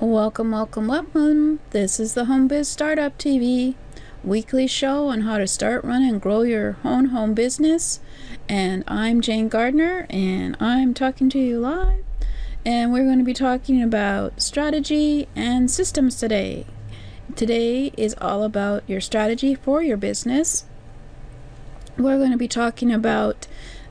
Welcome, welcome, welcome. This is the Home Biz Startup TV weekly show on how to start, run, and grow your own home business. And I'm Jane Gardner, and I'm talking to you live. And we're going to be talking about strategy and systems today. Today is all about your strategy for your business. We're going to be talking about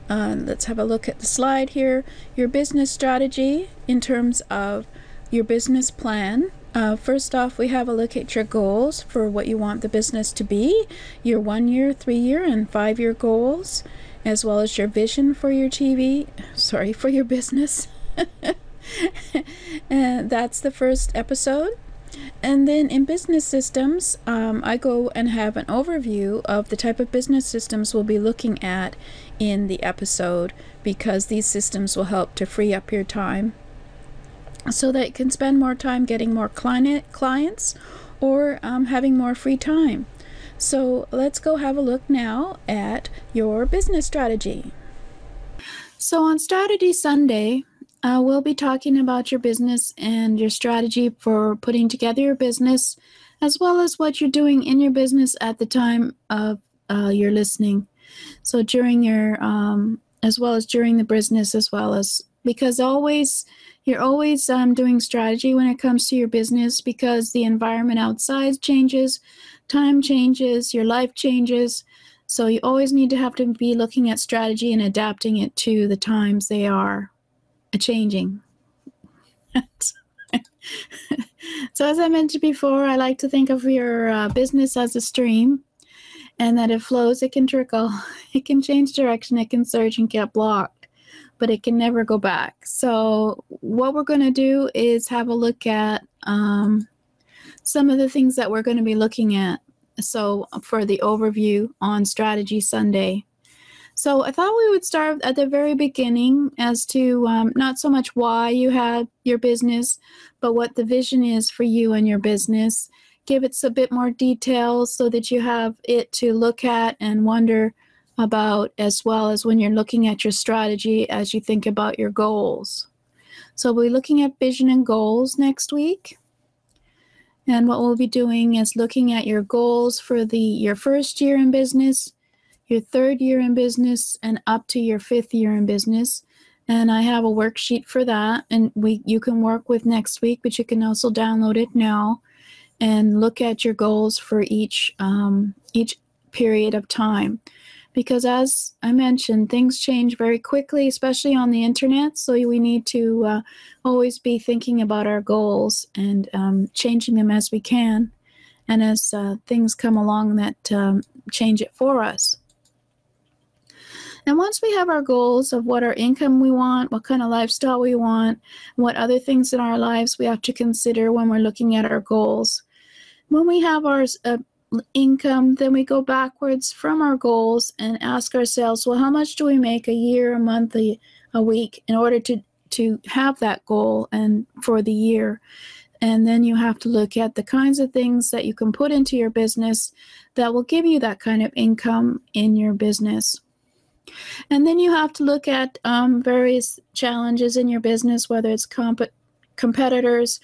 uh, let's have a look at the slide here. Your business strategy in terms of your business plan. Uh, first off, we have a look at your goals for what you want the business to be, your one year, three year, and five year goals, as well as your vision for your TV, sorry, for your business. and that's the first episode. And then in business systems, um, I go and have an overview of the type of business systems we'll be looking at in the episode because these systems will help to free up your time so that you can spend more time getting more client clients or um, having more free time. So let's go have a look now at your business strategy. So on Strategy Sunday, uh, we'll be talking about your business and your strategy for putting together your business, as well as what you're doing in your business at the time of uh, your listening. So during your, um, as well as during the business, as well as because always you're always um, doing strategy when it comes to your business because the environment outside changes, time changes, your life changes. So you always need to have to be looking at strategy and adapting it to the times they are changing. so as I mentioned before, I like to think of your uh, business as a stream and that it flows, it can trickle, it can change direction, it can surge and get blocked but it can never go back. So what we're going to do is have a look at um, some of the things that we're going to be looking at. So for the overview on Strategy Sunday. So I thought we would start at the very beginning as to um, not so much why you have your business, but what the vision is for you and your business. Give it a bit more detail so that you have it to look at and wonder about as well as when you're looking at your strategy as you think about your goals. So we'll be looking at vision and goals next week. And what we'll be doing is looking at your goals for the your first year in business, your third year in business, and up to your fifth year in business. And I have a worksheet for that, and we you can work with next week, but you can also download it now and look at your goals for each um, each period of time because as I mentioned, things change very quickly, especially on the internet. So we need to uh, always be thinking about our goals and um, changing them as we can, and as uh, things come along that um, change it for us. And once we have our goals of what our income we want, what kind of lifestyle we want, what other things in our lives we have to consider when we're looking at our goals. When we have our uh, income, then we go backwards from our goals and ask ourselves, well, how much do we make a year, a month, a, a week in order to, to have that goal and for the year? And then you have to look at the kinds of things that you can put into your business that will give you that kind of income in your business. And then you have to look at um, various challenges in your business, whether it's comp- competitors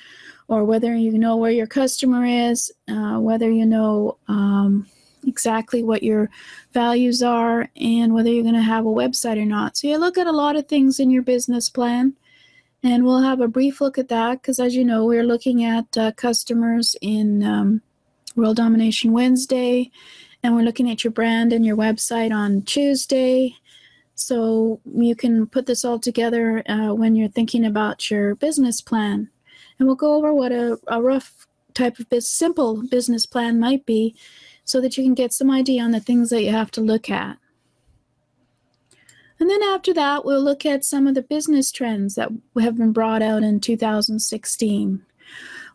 or whether you know where your customer is, uh, whether you know um, exactly what your values are, and whether you're going to have a website or not. So you look at a lot of things in your business plan. And we'll have a brief look at that because, as you know, we're looking at uh, customers in um, World Domination Wednesday, and we're looking at your brand and your website on Tuesday. So you can put this all together uh, when you're thinking about your business plan and we'll go over what a, a rough type of simple business plan might be so that you can get some idea on the things that you have to look at. And then after that, we'll look at some of the business trends that have been brought out in 2016.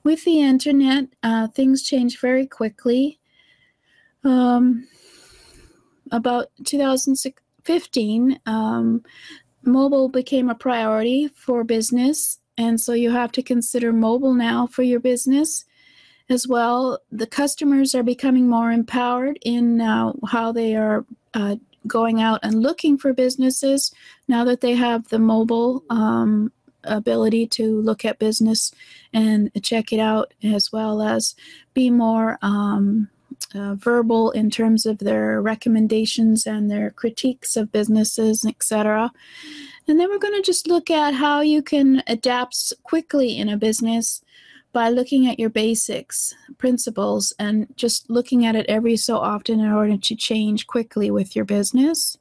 With the internet, uh, things change very quickly. Um, about 2015, um, mobile became a priority for business and so you have to consider mobile now for your business as well. The customers are becoming more empowered in uh, how they are uh, going out and looking for businesses now that they have the mobile um, ability to look at business and check it out, as well as be more um, uh, verbal in terms of their recommendations and their critiques of businesses, etc. And then we're going to just look at how you can adapt quickly in a business by looking at your basics, principles, and just looking at it every so often in order to change quickly with your business.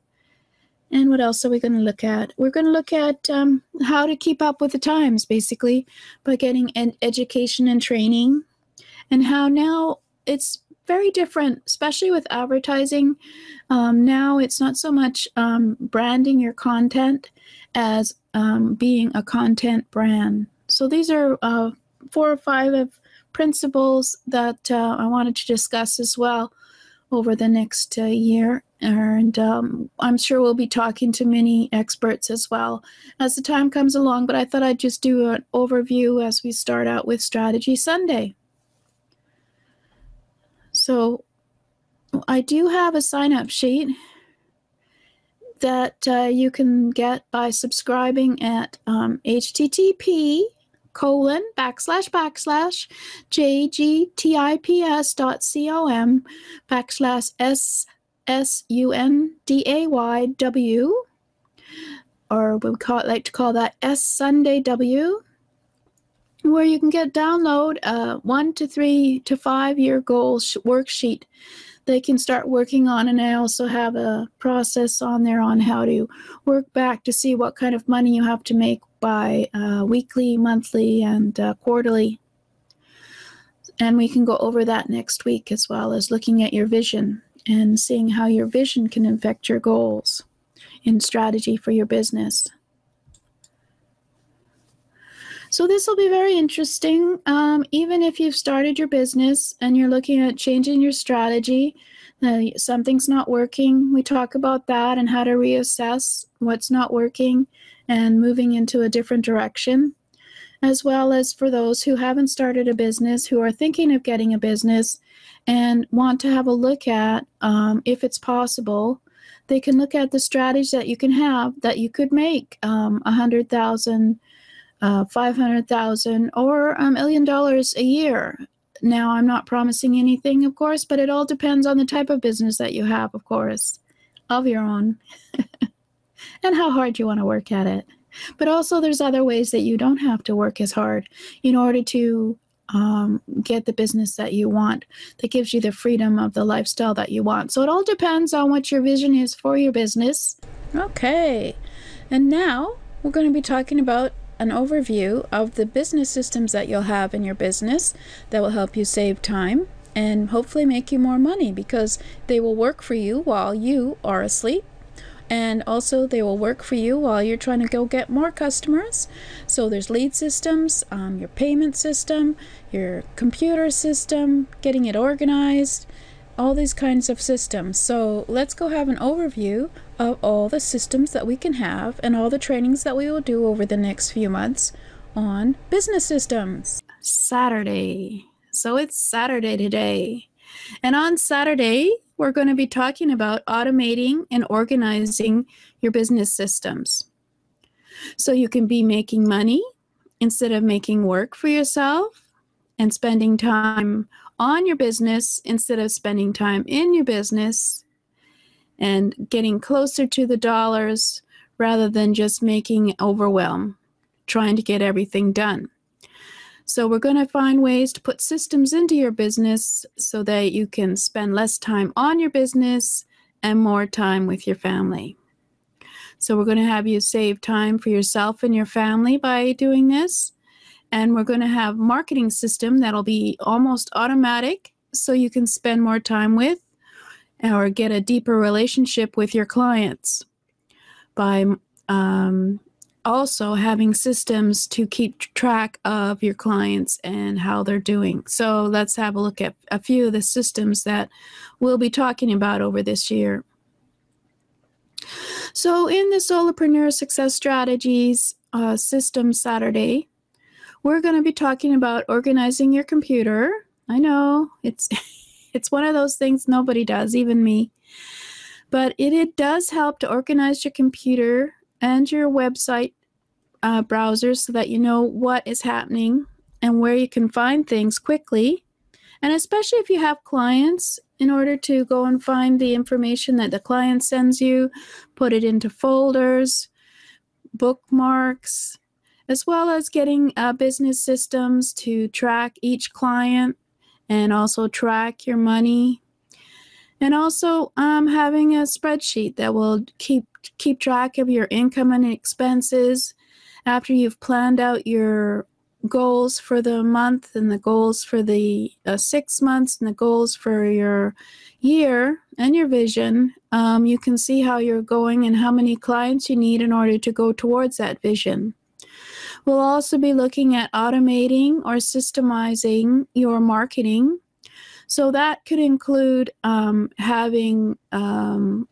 And what else are we going to look at? We're going to look at um, how to keep up with the times, basically, by getting an education and training, and how now it's very different, especially with advertising. Um, now it's not so much um, branding your content as um, being a content brand. So these are uh, four or five of principles that uh, I wanted to discuss as well over the next uh, year. And um, I'm sure we'll be talking to many experts as well as the time comes along. But I thought I'd just do an overview as we start out with Strategy Sunday. So I do have a sign up sheet that uh, you can get by subscribing at um, http colon backslash backslash jgtips dot com backslash s s u n d a y w or we call it, like to call that s sunday w where you can get download a one to three to five year goal sh- worksheet. They can start working on and i also have a process on there on how to work back to see what kind of money you have to make by uh, weekly monthly and uh, quarterly. And we can go over that next week as well as looking at your vision and seeing how your vision can affect your goals in strategy for your business so this will be very interesting. Um, even if you've started your business and you're looking at changing your strategy, uh, something's not working. We talk about that and how to reassess what's not working and moving into a different direction. As well as for those who haven't started a business, who are thinking of getting a business and want to have a look at um, if it's possible they can look at the strategies that you can have that you could make um, a hundred thousand uh, 500,000 or a million dollars a year. Now, I'm not promising anything, of course, but it all depends on the type of business that you have, of course, of your own, and how hard you want to work at it. But also, there's other ways that you don't have to work as hard in order to um, get the business that you want that gives you the freedom of the lifestyle that you want. So, it all depends on what your vision is for your business. Okay, and now we're going to be talking about an overview of the business systems that you'll have in your business that will help you save time and hopefully make you more money because they will work for you while you are asleep and also they will work for you while you're trying to go get more customers so there's lead systems um, your payment system your computer system getting it organized all these kinds of systems. So let's go have an overview of all the systems that we can have and all the trainings that we will do over the next few months on business systems. Saturday. So it's Saturday today. And on Saturday, we're going to be talking about automating and organizing your business systems. So you can be making money instead of making work for yourself and spending time on your business instead of spending time in your business and getting closer to the dollars rather than just making overwhelm, trying to get everything done. So, we're going to find ways to put systems into your business so that you can spend less time on your business and more time with your family. So, we're going to have you save time for yourself and your family by doing this and we're going to have marketing system that'll be almost automatic so you can spend more time with or get a deeper relationship with your clients by um, also having systems to keep track of your clients and how they're doing. So let's have a look at a few of the systems that we'll be talking about over this year. So in the Solopreneur Success Strategies uh, System Saturday, we're going to be talking about organizing your computer. I know it's it's one of those things nobody does, even me. But it, it does help to organize your computer and your website uh, browsers so that you know what is happening and where you can find things quickly. And especially if you have clients, in order to go and find the information that the client sends you, put it into folders, bookmarks, as well as getting uh, business systems to track each client and also track your money. And also um, having a spreadsheet that will keep keep track of your income and expenses after you've planned out your goals for the month and the goals for the uh, six months and the goals for your year and your vision, um, you can see how you're going and how many clients you need in order to go towards that vision. We'll also be looking at automating or systemizing your marketing. So that could include um, having um,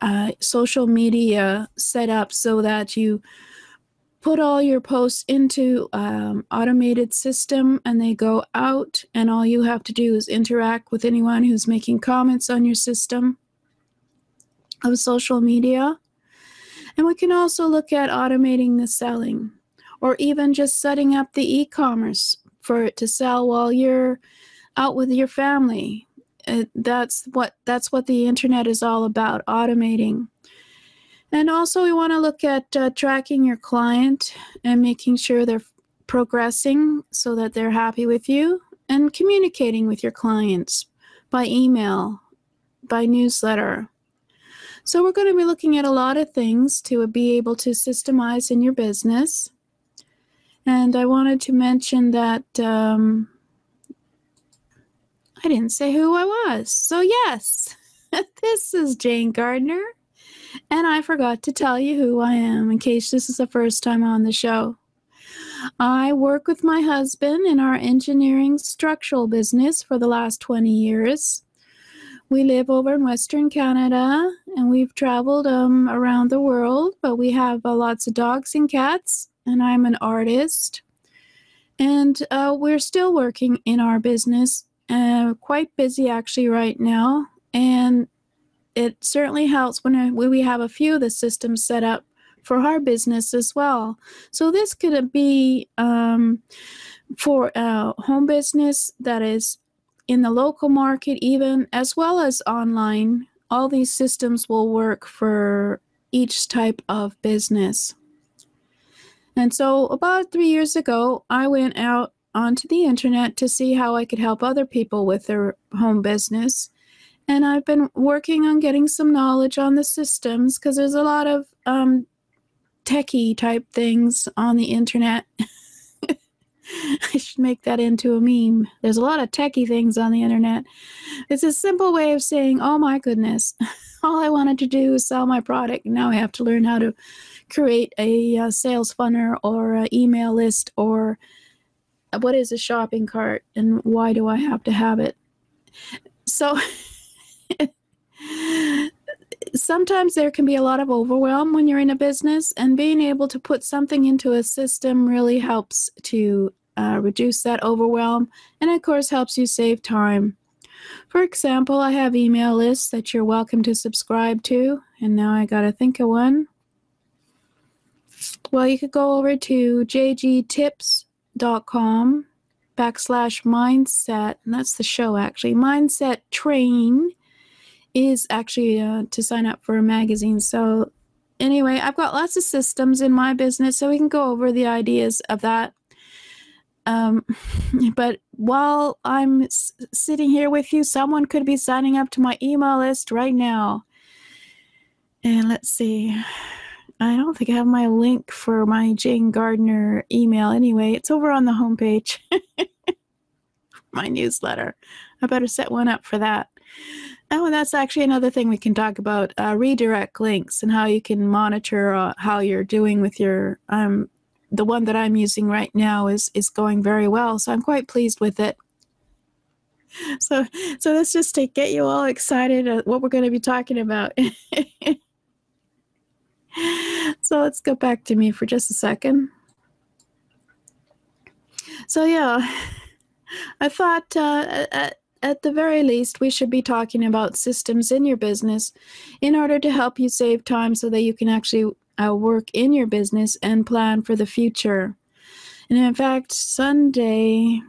uh, social media set up so that you put all your posts into um, automated system and they go out and all you have to do is interact with anyone who's making comments on your system of social media and we can also look at automating the selling or even just setting up the e-commerce for it to sell while you're out with your family that's what that's what the internet is all about automating and also, we want to look at uh, tracking your client and making sure they're progressing so that they're happy with you and communicating with your clients by email, by newsletter. So, we're going to be looking at a lot of things to be able to systemize in your business. And I wanted to mention that um, I didn't say who I was. So, yes, this is Jane Gardner and I forgot to tell you who I am in case this is the first time on the show. I work with my husband in our engineering structural business for the last 20 years. We live over in Western Canada and we've traveled um, around the world, but we have uh, lots of dogs and cats, and I'm an artist. And uh, we're still working in our business, uh, quite busy actually right now. And it certainly helps when we have a few of the systems set up for our business as well. So this could be um, for a home business that is in the local market, even as well as online. All these systems will work for each type of business. And so, about three years ago, I went out onto the internet to see how I could help other people with their home business and I've been working on getting some knowledge on the systems because there's a lot of um, techie type things on the internet. I should make that into a meme. There's a lot of techie things on the internet. It's a simple way of saying, oh my goodness, all I wanted to do is sell my product. Now I have to learn how to create a, uh, sales funnel or an email list or what is a shopping cart and why do I have to have it? So sometimes there can be a lot of overwhelm when you're in a business, and being able to put something into a system really helps to uh, reduce that overwhelm and, of course, helps you save time. For example, I have email lists that you're welcome to subscribe to, and now I got to think of one. Well, you could go over to jgtips.com backslash mindset, and that's the show actually, mindset train is actually uh, to sign up for a magazine. So, anyway, I've got lots of systems in my business, so we can go over the ideas of that. Um, but while I'm s- sitting here with you, someone could be signing up to my email list right now. And let's see. I don't think I have my link for my Jane Gardner email anyway. It's over on the homepage. my newsletter. I better set one up for that. Oh, and that's actually another thing we can talk about uh, redirect links and how you can monitor uh, how you're doing with your. Um, the one that I'm using right now is is going very well, so I'm quite pleased with it. So, so let's just to get you all excited at what we're going to be talking about. so let's go back to me for just a second. So yeah, I thought uh, at the very least, we should be talking about systems in your business in order to help you save time so that you can actually uh, work in your business and plan for the future. And in fact, Sunday,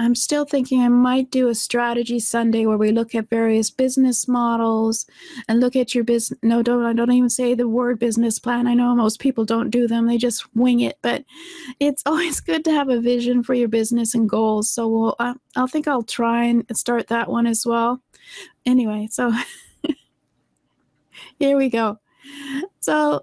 I'm still thinking I might do a strategy Sunday where we look at various business models and look at your business. No, don't I don't even say the word business plan. I know most people don't do them; they just wing it. But it's always good to have a vision for your business and goals. So we'll, I, I think I'll try and start that one as well. Anyway, so here we go. So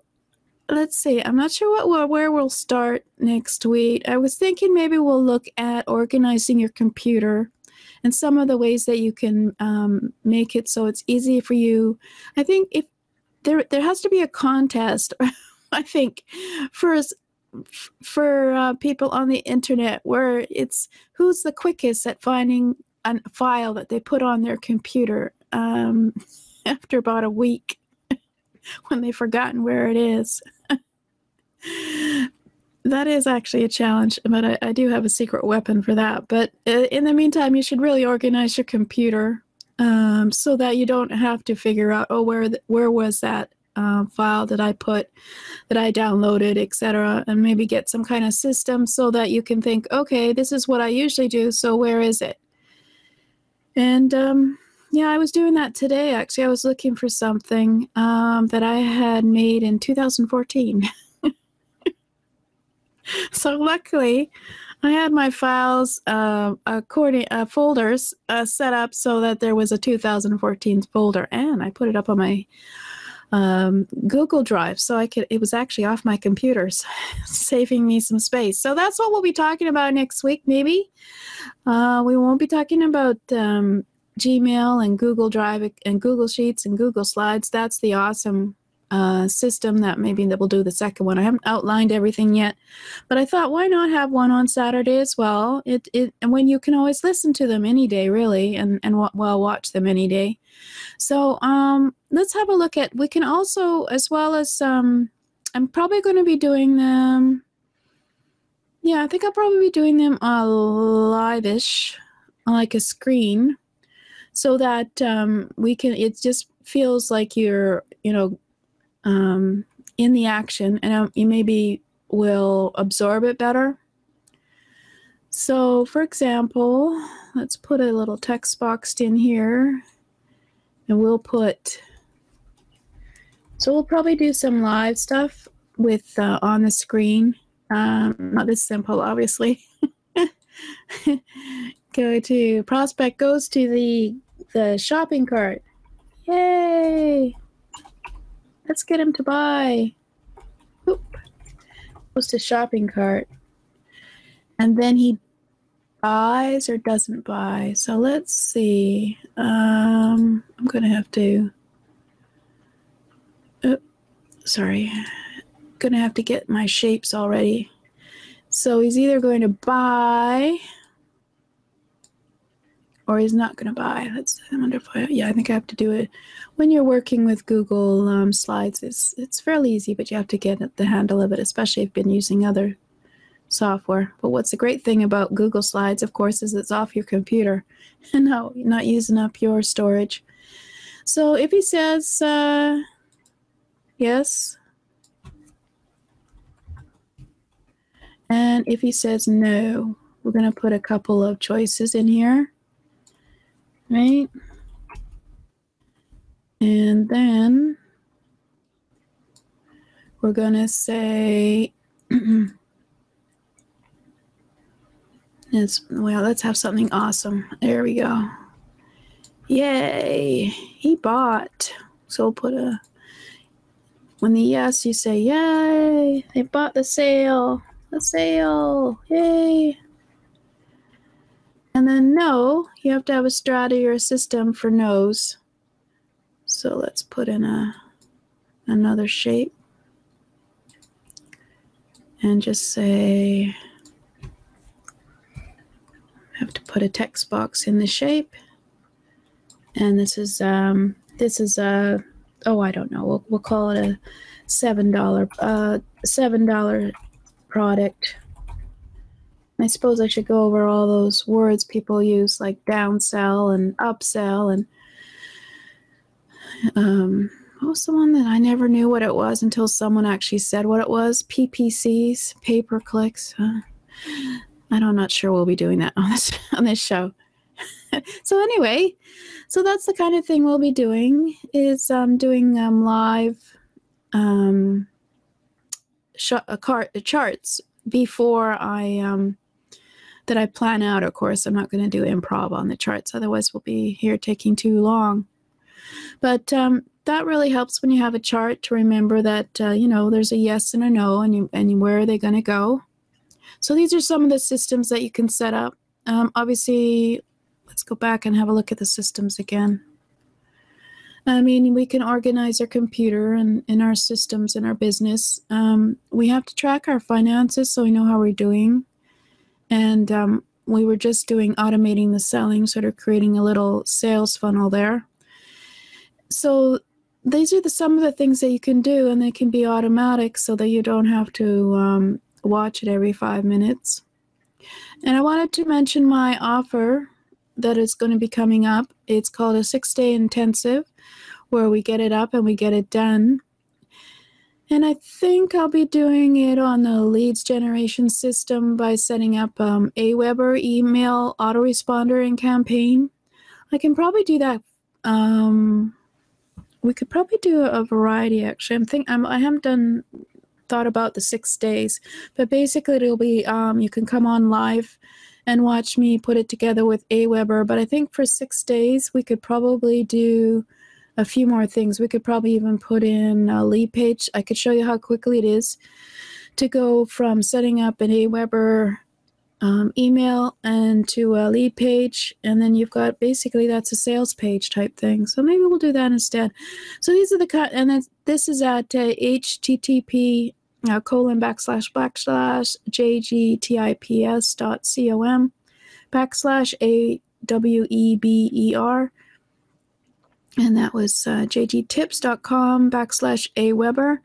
let's see. I'm not sure what where we'll start next week. I was thinking maybe we'll look at organizing your computer and some of the ways that you can um, make it so it's easy for you. I think if there there has to be a contest. I think for for uh, people on the internet where it's who's the quickest at finding a file that they put on their computer um, after about a week when they've forgotten where it is. that is actually a challenge, but I, I, do have a secret weapon for that. But uh, in the meantime, you should really organize your computer um, so that you don't have to figure out, oh, where the, where was that uh, file that I put, that I downloaded, etc., and maybe get some kind of system so that you can think, okay, this is what I usually do, so where is it? And um, yeah, I was doing that today. Actually, I was looking for something um, that I had made in 2014. so luckily, I had my files uh, according uh, folders uh, set up so that there was a 2014 folder, and I put it up on my um, Google Drive, so I could. It was actually off my computers, saving me some space. So that's what we'll be talking about next week. Maybe uh, we won't be talking about um, Gmail and Google Drive and Google Sheets and Google Slides. That's the awesome uh, system that maybe that will do the second one. I haven't outlined everything yet, but I thought why not have one on Saturday as well? It it and when you can always listen to them any day really, and and well watch them any day. So um, let's have a look at. We can also as well as um, I'm probably going to be doing them. Yeah, I think I'll probably be doing them uh, live-ish, like a screen, so that um, we can. It just feels like you're, you know, um, in the action and um, you maybe will absorb it better. So, for example, let's put a little text box in here and we'll put, so we'll probably do some live stuff with uh, on the screen. Um, not this simple, obviously. Go to prospect goes to the the shopping cart. Yay! Let's get him to buy. Oop. Goes to shopping cart. And then he buys or doesn't buy. So let's see. Um, I'm going to have to. Oh, sorry. Going to have to get my shapes already. So he's either going to buy or he's not going to buy. Let's. I wonder if I. Yeah, I think I have to do it when you're working with Google um, Slides. It's it's fairly easy, but you have to get the handle of it, especially if you've been using other software. But what's the great thing about Google Slides, of course, is it's off your computer and not not using up your storage. So if he says uh, yes. And if he says no, we're going to put a couple of choices in here right? And then we're going to say, it's, well, let's have something awesome. There we go. Yay, he bought. So we'll put a, when the yes, you say, yay, they bought the sale, the sale, yay. And then no, you have to have a strata or a system for no's. So let's put in a another shape. And just say I have to put a text box in the shape. And this is um this is a oh I don't know. We'll, we'll call it a seven dollar uh seven dollar product I suppose I should go over all those words people use, like downsell and upsell, and um, what was the one that I never knew what it was until someone actually said what it was? PPCs, pay per clicks. Uh, I I'm not sure we'll be doing that on this on this show. so anyway, so that's the kind of thing we'll be doing is um, doing um, live um, sh- uh, charts before I um, that I plan out. Of course, I'm not going to do improv on the charts, otherwise we'll be here taking too long. But um, that really helps when you have a chart to remember that uh, you know there's a yes and a no, and you and where are they going to go. So these are some of the systems that you can set up. Um, obviously, let's go back and have a look at the systems again. I mean, we can organize our computer and in our systems in our business. Um, we have to track our finances so we know how we're doing. And um, we were just doing automating the selling, sort of creating a little sales funnel there. So these are the some of the things that you can do, and they can be automatic so that you don't have to um, watch it every five minutes. And I wanted to mention my offer that is going to be coming up. It's called a six day intensive where we get it up and we get it done. And I think I'll be doing it on the leads generation system by setting up um, Aweber email autoresponder and campaign. I can probably do that. Um, we could probably do a variety actually. I'm think I'm, I haven't done thought about the six days, but basically it'll be um, you can come on live and watch me put it together with Aweber. But I think for six days we could probably do a few more things. We could probably even put in a lead page. I could show you how quickly it is to go from setting up an Aweber um, email and to a lead page. And then you've got basically that's a sales page type thing. So maybe we'll do that instead. So these are the cut, and then this is at uh, http uh, colon backslash backslash jgtips dot com backslash a w e b e r and that was uh, jgtips.com backslash aweber.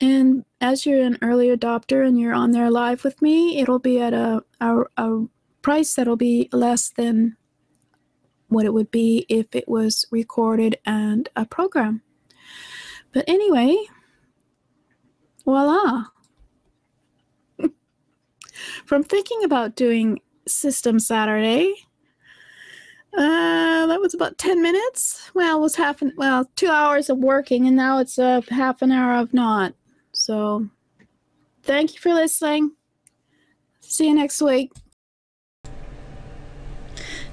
And as you're an early adopter and you're on there live with me it'll be at a, a, a price that'll be less than what it would be if it was recorded and a program. But anyway voila. From thinking about doing system saturday uh, that was about 10 minutes. Well, it was half an, well, two hours of working, and now it's a half an hour of not. So, thank you for listening. See you next week.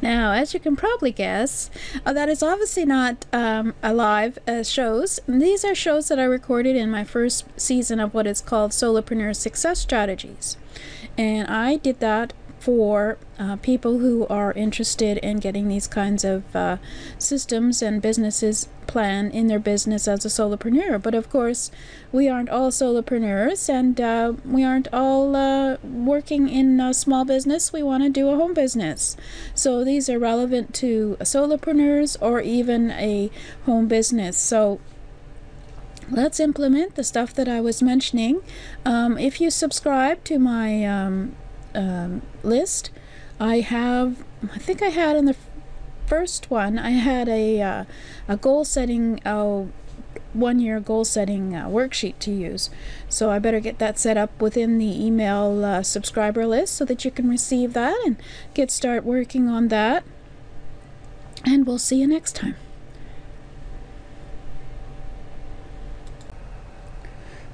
Now, as you can probably guess, uh, that is obviously not um, live uh, shows. These are shows that I recorded in my first season of what is called Solopreneur Success Strategies. And I did that for uh, people who are interested in getting these kinds of uh, systems and businesses plan in their business as a solopreneur. But of course, we aren't all solopreneurs and uh, we aren't all uh, working in a small business. We want to do a home business. So these are relevant to solopreneurs or even a home business. So let's implement the stuff that I was mentioning. Um, if you subscribe to my um, um, list, I have, I think I had in the first one, I had a, uh, a goal setting, uh, one year goal setting uh, worksheet to use. So I better get that set up within the email uh, subscriber list so that you can receive that and get start working on that. And we'll see you next time.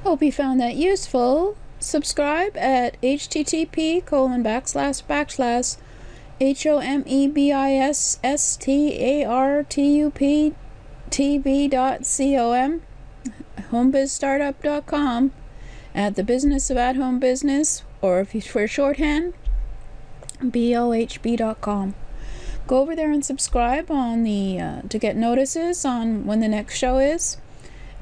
Hope you found that useful subscribe at http colon backslash backslash h-o-m-e-b-i-s-s-t-a-r-t-u-p tv dot com homebizstartup.com at the business of at home business or if you for shorthand bohb.com go over there and subscribe on the uh, to get notices on when the next show is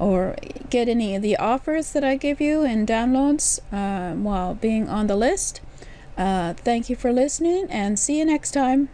or get any of the offers that I give you and downloads uh, while being on the list. Uh, thank you for listening and see you next time.